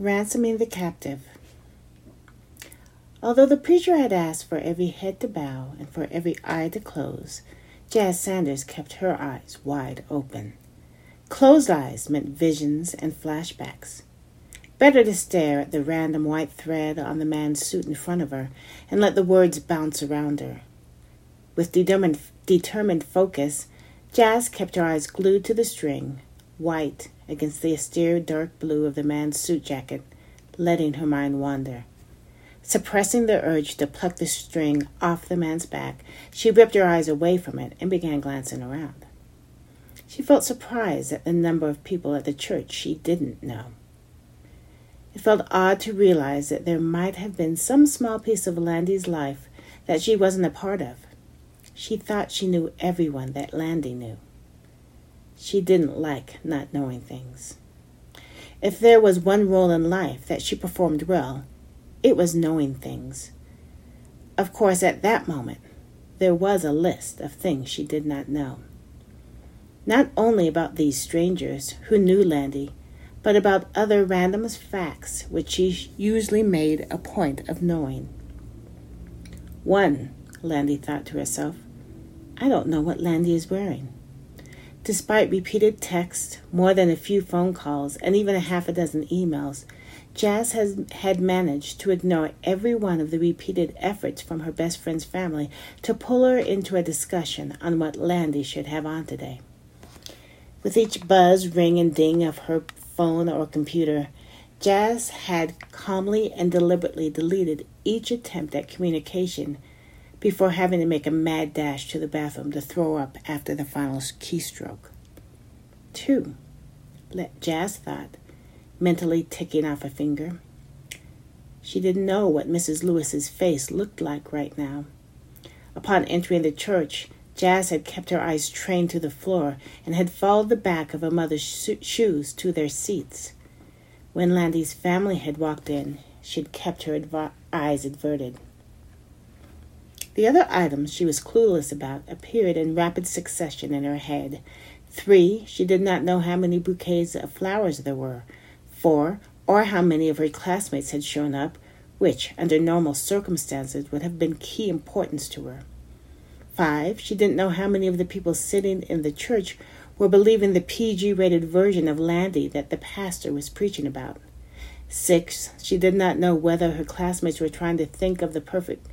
Ransoming the Captive. Although the preacher had asked for every head to bow and for every eye to close, Jas Sanders kept her eyes wide open. Closed eyes meant visions and flashbacks. Better to stare at the random white thread on the man's suit in front of her and let the words bounce around her. With determined, determined focus, Jas kept her eyes glued to the string, white against the austere dark blue of the man's suit jacket, letting her mind wander. Suppressing the urge to pluck the string off the man's back, she ripped her eyes away from it and began glancing around. She felt surprised at the number of people at the church she didn't know. It felt odd to realize that there might have been some small piece of Landy's life that she wasn't a part of. She thought she knew everyone that Landy knew. She didn't like not knowing things. If there was one role in life that she performed well, it was knowing things. Of course, at that moment, there was a list of things she did not know. Not only about these strangers who knew Landy, but about other random facts which she usually made a point of knowing. One, Landy thought to herself, I don't know what Landy is wearing. Despite repeated texts, more than a few phone calls, and even a half a dozen emails, Jas has, had managed to ignore every one of the repeated efforts from her best friend's family to pull her into a discussion on what Landy should have on today. With each buzz, ring, and ding of her phone or computer, Jas had calmly and deliberately deleted each attempt at communication before having to make a mad dash to the bathroom to throw up after the final keystroke. Two, Jas thought, mentally ticking off a finger. She didn't know what Mrs. Lewis's face looked like right now. Upon entering the church, Jas had kept her eyes trained to the floor and had followed the back of her mother's shoes to their seats. When Landy's family had walked in, she'd kept her eyes averted. The other items she was clueless about appeared in rapid succession in her head. Three, she did not know how many bouquets of flowers there were, Four, or how many of her classmates had shown up, which, under normal circumstances, would have been key importance to her. Five, she didn't know how many of the people sitting in the church were believing the PG rated version of Landy that the pastor was preaching about. Six, she did not know whether her classmates were trying to think of the perfect,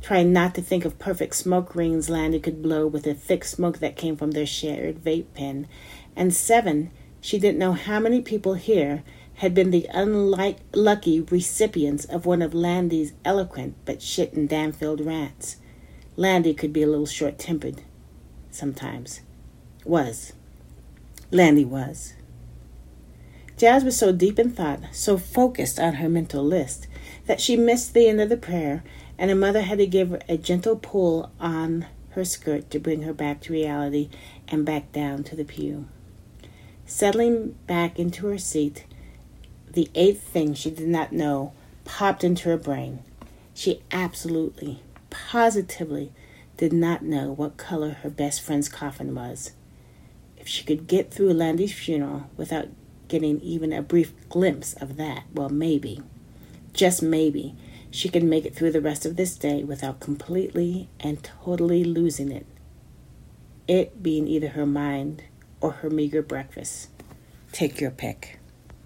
trying not to think of perfect smoke rings Landy could blow with the thick smoke that came from their shared vape pen. And seven, she didn't know how many people here had been the unlucky recipients of one of Landy's eloquent but shit and damn filled rants. Landy could be a little short tempered sometimes. Was. Landy was. Jas was so deep in thought, so focused on her mental list, that she missed the end of the prayer, and her mother had to give a gentle pull on her skirt to bring her back to reality and back down to the pew. Settling back into her seat, the eighth thing she did not know popped into her brain. She absolutely, positively did not know what color her best friend's coffin was. If she could get through Landy's funeral without getting even a brief glimpse of that, well, maybe, just maybe, she can make it through the rest of this day without completely and totally losing it. It being either her mind or her meager breakfast. Take your pick.